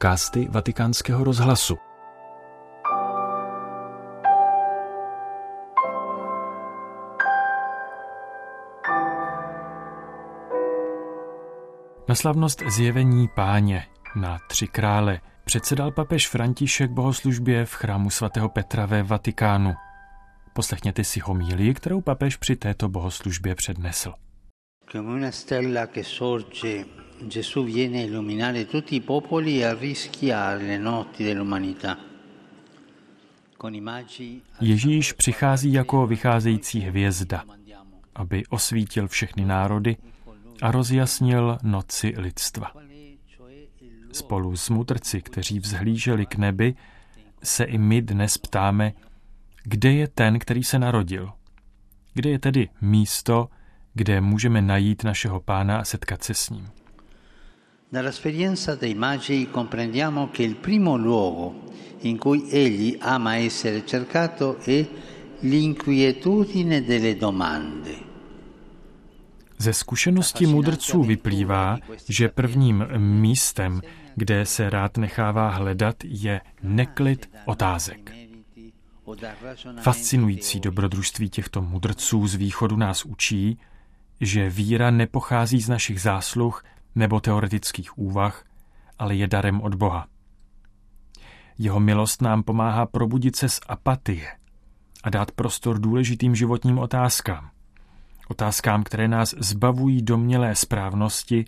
podcasty Vatikánského rozhlasu. Na slavnost zjevení páně na tři krále předsedal papež František bohoslužbě v chrámu svatého Petra ve Vatikánu. Poslechněte si homílii, kterou papež při této bohoslužbě přednesl. Gesù viene a illuminare tutti i popoli e a rischiare le notti dell'umanità. Ježíš přichází jako vycházející hvězda, aby osvítil všechny národy a rozjasnil noci lidstva. Spolu s mudrci, kteří vzhlíželi k nebi, se i my dnes ptáme, kde je ten, který se narodil? Kde je tedy místo, kde můžeme najít našeho pána a setkat se s ním? Dall'esperienza dei magi comprendiamo che il primo luogo in cui egli ama essere cercato è l'inquietudine delle domande. Ze zkušenosti mudrců vyplývá, že prvním místem, kde se rád nechává hledat, je neklid otázek. Fascinující dobrodružství těchto mudrců z východu nás učí, že víra nepochází z našich zásluh nebo teoretických úvah, ale je darem od Boha. Jeho milost nám pomáhá probudit se z apatie a dát prostor důležitým životním otázkám. Otázkám, které nás zbavují domnělé správnosti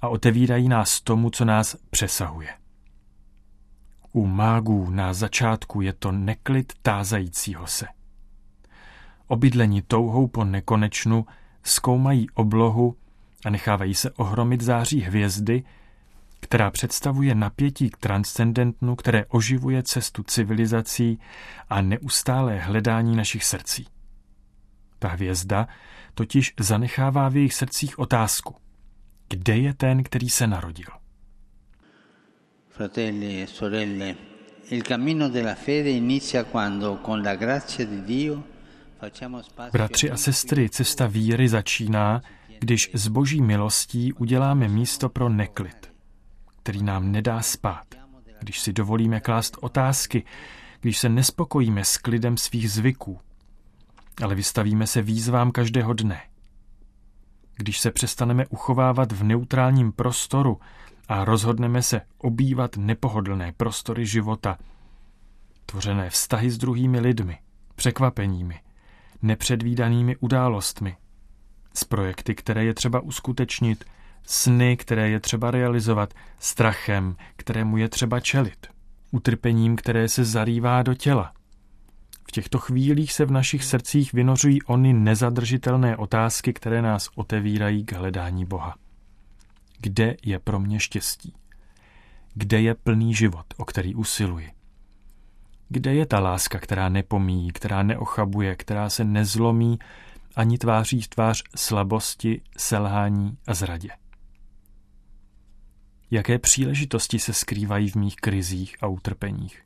a otevírají nás tomu, co nás přesahuje. U mágů na začátku je to neklid tázajícího se. Obydlení touhou po nekonečnu zkoumají oblohu a nechávají se ohromit září hvězdy, která představuje napětí k transcendentnu, které oživuje cestu civilizací a neustálé hledání našich srdcí. Ta hvězda totiž zanechává v jejich srdcích otázku. Kde je ten, který se narodil? Fratelli e sorelle, il cammino della fede inizia quando con la grazia di Dio Bratři a sestry, cesta víry začíná, když z boží milostí uděláme místo pro neklid, který nám nedá spát, když si dovolíme klást otázky, když se nespokojíme s klidem svých zvyků, ale vystavíme se výzvám každého dne. Když se přestaneme uchovávat v neutrálním prostoru a rozhodneme se obývat nepohodlné prostory života, tvořené vztahy s druhými lidmi, překvapeními, nepředvídanými událostmi, s projekty, které je třeba uskutečnit, sny, které je třeba realizovat, strachem, kterému je třeba čelit, utrpením, které se zarývá do těla. V těchto chvílích se v našich srdcích vynořují ony nezadržitelné otázky, které nás otevírají k hledání Boha. Kde je pro mě štěstí? Kde je plný život, o který usiluji? Kde je ta láska, která nepomíjí, která neochabuje, která se nezlomí ani tváří v tvář slabosti, selhání a zradě? Jaké příležitosti se skrývají v mých krizích a utrpeních?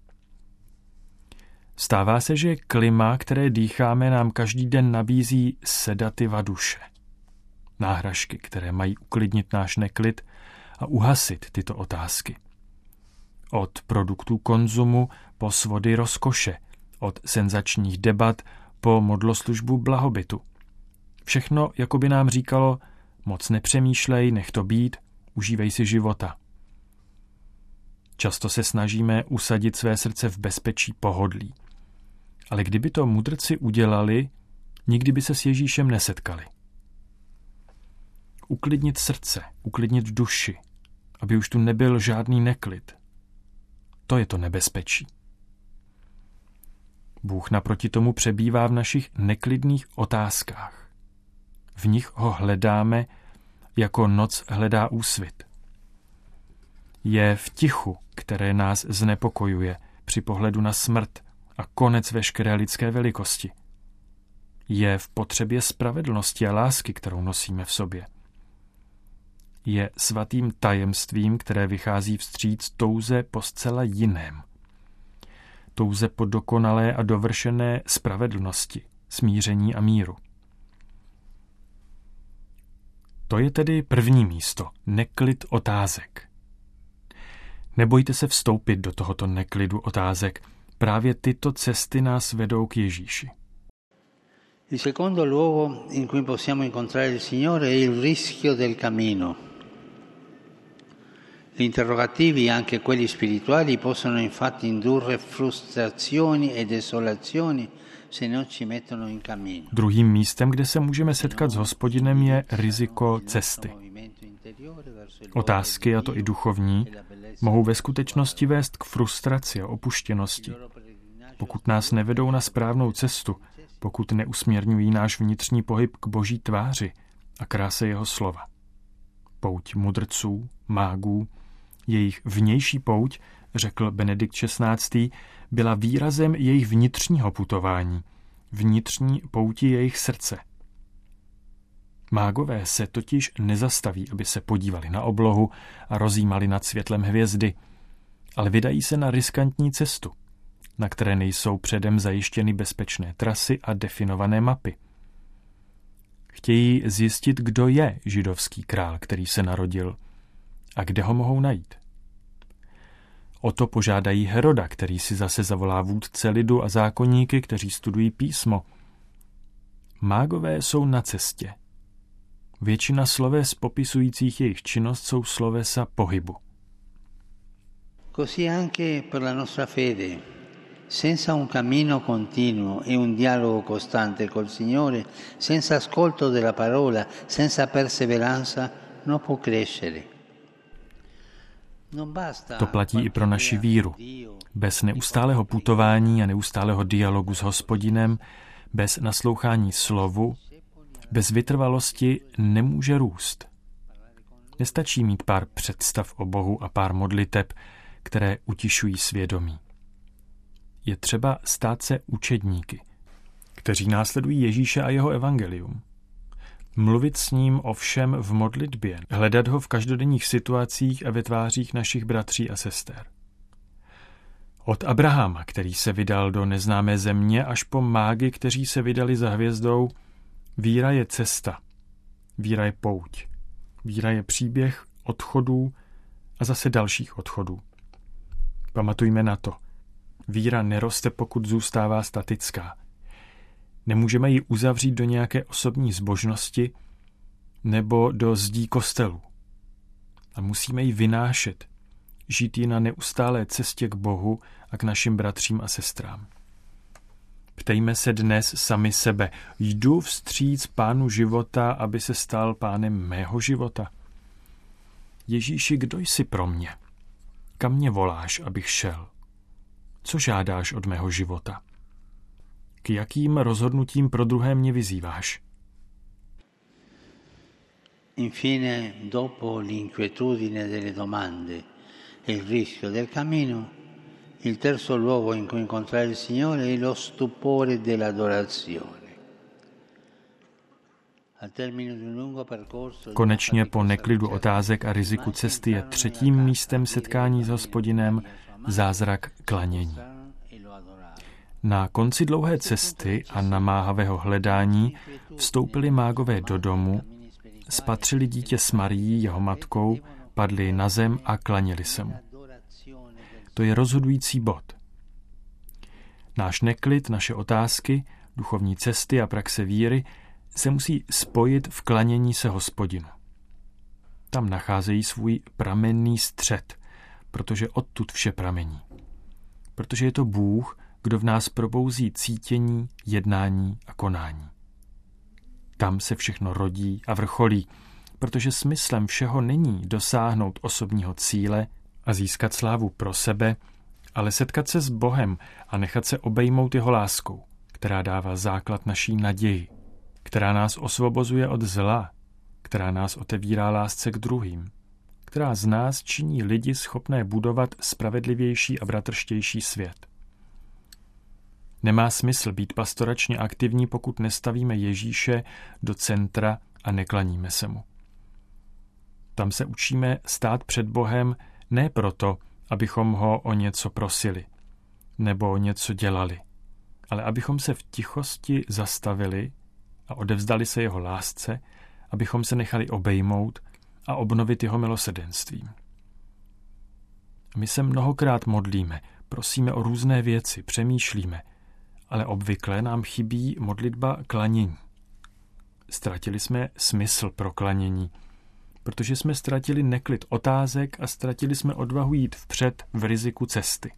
Stává se, že klima, které dýcháme, nám každý den nabízí sedativa duše. Náhražky, které mají uklidnit náš neklid a uhasit tyto otázky. Od produktů konzumu po svody rozkoše, od senzačních debat po modloslužbu blahobytu. Všechno, jako by nám říkalo, moc nepřemýšlej, nech to být, užívej si života. Často se snažíme usadit své srdce v bezpečí pohodlí. Ale kdyby to mudrci udělali, nikdy by se s Ježíšem nesetkali. Uklidnit srdce, uklidnit duši, aby už tu nebyl žádný neklid. To je to nebezpečí. Bůh naproti tomu přebývá v našich neklidných otázkách. V nich ho hledáme, jako noc hledá úsvit. Je v tichu, které nás znepokojuje při pohledu na smrt a konec veškeré lidské velikosti. Je v potřebě spravedlnosti a lásky, kterou nosíme v sobě. Je svatým tajemstvím, které vychází vstříc touze po zcela jiném – touze po dokonalé a dovršené spravedlnosti, smíření a míru. To je tedy první místo, neklid otázek. Nebojte se vstoupit do tohoto neklidu otázek. Právě tyto cesty nás vedou k Ježíši. Il secondo luogo in cui possiamo incontrare il Signore è il rischio del cammino. Gli interrogativi, anche quelli spirituali, possono infatti indurre frustrazioni e desolazioni. Druhým místem, kde se můžeme setkat s hospodinem, je riziko cesty. Otázky, a to i duchovní, mohou ve skutečnosti vést k frustraci a opuštěnosti, pokud nás nevedou na správnou cestu, pokud neusměrňují náš vnitřní pohyb k boží tváři a kráse jeho slova. Pouť mudrců, mágů, jejich vnější pouť, řekl Benedikt XVI., byla výrazem jejich vnitřního putování, vnitřní pouti jejich srdce. Mágové se totiž nezastaví, aby se podívali na oblohu a rozjímali nad světlem hvězdy, ale vydají se na riskantní cestu, na které nejsou předem zajištěny bezpečné trasy a definované mapy. Chtějí zjistit, kdo je židovský král, který se narodil a kde ho mohou najít. O to požádají Heroda, který si zase zavolá vůdce lidu a zákonníky, kteří studují písmo. Mágové jsou na cestě. Většina sloves popisujících jejich činnost jsou slovesa pohybu. Così anche per la nostra fede. Senza un cammino continuo e un dialogo costante col Signore, senza ascolto della parola, senza perseveranza, non può crescere. To platí i pro naši víru. Bez neustálého putování a neustálého dialogu s hospodinem, bez naslouchání slovu, bez vytrvalosti nemůže růst. Nestačí mít pár představ o Bohu a pár modliteb, které utišují svědomí. Je třeba stát se učedníky, kteří následují Ježíše a jeho evangelium. Mluvit s ním o všem v modlitbě, hledat ho v každodenních situacích a ve tvářích našich bratří a sester. Od Abrahama, který se vydal do neznámé země, až po mágy, kteří se vydali za hvězdou, víra je cesta, víra je pouť, víra je příběh odchodů a zase dalších odchodů. Pamatujme na to. Víra neroste, pokud zůstává statická – Nemůžeme ji uzavřít do nějaké osobní zbožnosti nebo do zdí kostelu. A musíme ji vynášet, žít ji na neustálé cestě k Bohu a k našim bratřím a sestrám. Ptejme se dnes sami sebe. Jdu vstříc pánu života, aby se stal pánem mého života? Ježíši, kdo jsi pro mě? Kam mě voláš, abych šel? Co žádáš od mého života? K jakým rozhodnutím pro druhé mě vyzýváš? Infine, dopo l'inquietudine delle domande e il rischio del cammino, il terzo luogo in cui incontrare il Signore è lo stupore dell'adorazione. Konečně po neklidu otázek a riziku cesty je třetím místem setkání s hospodinem zázrak klanění. Na konci dlouhé cesty a namáhavého hledání vstoupili mágové do domu, spatřili dítě s Marií, jeho matkou, padli na zem a klaněli se mu. To je rozhodující bod. Náš neklid, naše otázky, duchovní cesty a praxe víry se musí spojit v klanění se hospodinu. Tam nacházejí svůj pramenný střed, protože odtud vše pramení. Protože je to Bůh, kdo v nás probouzí cítění, jednání a konání. Tam se všechno rodí a vrcholí, protože smyslem všeho není dosáhnout osobního cíle a získat slávu pro sebe, ale setkat se s Bohem a nechat se obejmout jeho láskou, která dává základ naší naději, která nás osvobozuje od zla, která nás otevírá lásce k druhým, která z nás činí lidi schopné budovat spravedlivější a bratrštější svět. Nemá smysl být pastoračně aktivní, pokud nestavíme Ježíše do centra a neklaníme se mu. Tam se učíme stát před Bohem ne proto, abychom ho o něco prosili nebo něco dělali, ale abychom se v tichosti zastavili a odevzdali se jeho lásce, abychom se nechali obejmout a obnovit jeho milosedenstvím. My se mnohokrát modlíme, prosíme o různé věci, přemýšlíme, ale obvykle nám chybí modlitba klanění. Ztratili jsme smysl pro klanění, protože jsme ztratili neklid otázek a ztratili jsme odvahu jít vpřed v riziku cesty.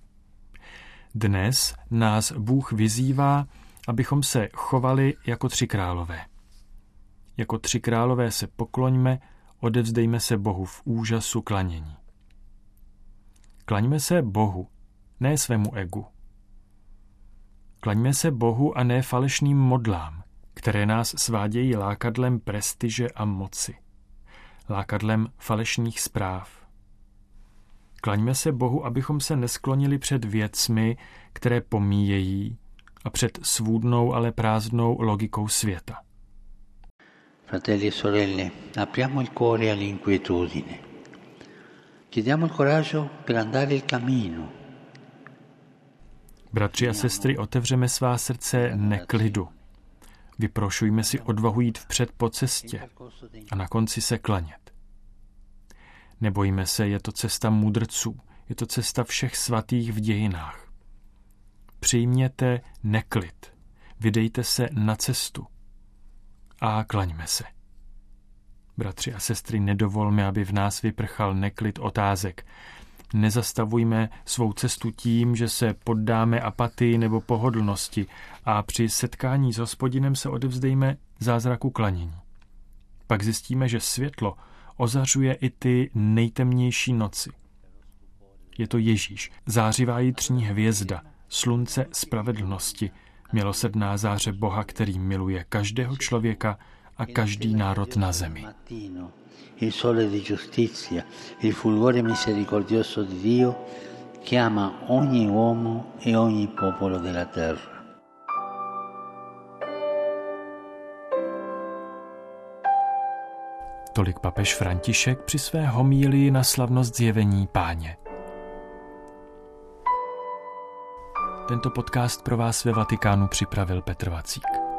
Dnes nás Bůh vyzývá, abychom se chovali jako tři králové. Jako tři králové se pokloňme, odevzdejme se Bohu v úžasu klanění. Klaňme se Bohu, ne svému egu. Klaňme se Bohu a ne falešným modlám, které nás svádějí lákadlem prestiže a moci, lákadlem falešných zpráv. Klaňme se Bohu, abychom se nesklonili před věcmi, které pomíjejí, a před svůdnou, ale prázdnou logikou světa. Fratelli e sorelle, apriamo il cuore all'inquietudine. Chiediamo il coraggio per andare il cammino. Bratři a sestry, otevřeme svá srdce neklidu. Vyprošujme si odvahu jít vpřed po cestě a na konci se klanět. Nebojíme se, je to cesta mudrců, je to cesta všech svatých v dějinách. Přijměte neklid, vydejte se na cestu a klaňme se. Bratři a sestry, nedovolme, aby v nás vyprchal neklid otázek. Nezastavujme svou cestu tím, že se poddáme apatii nebo pohodlnosti a při setkání s hospodinem se odevzdejme zázraku klanění. Pak zjistíme, že světlo ozařuje i ty nejtemnější noci. Je to Ježíš, zářivá jitřní hvězda, slunce spravedlnosti, milosrdná záře Boha, který miluje každého člověka a každý národ na zemi. Il sole di giustizia, il fulgore misericordioso di Dio chiama ogni uomo e ogni popolo della terra. Tolik papež František při své homílii na slavnost zjevení páně. Tento podcast pro vás ve Vatikánu připravil Petr Vacík.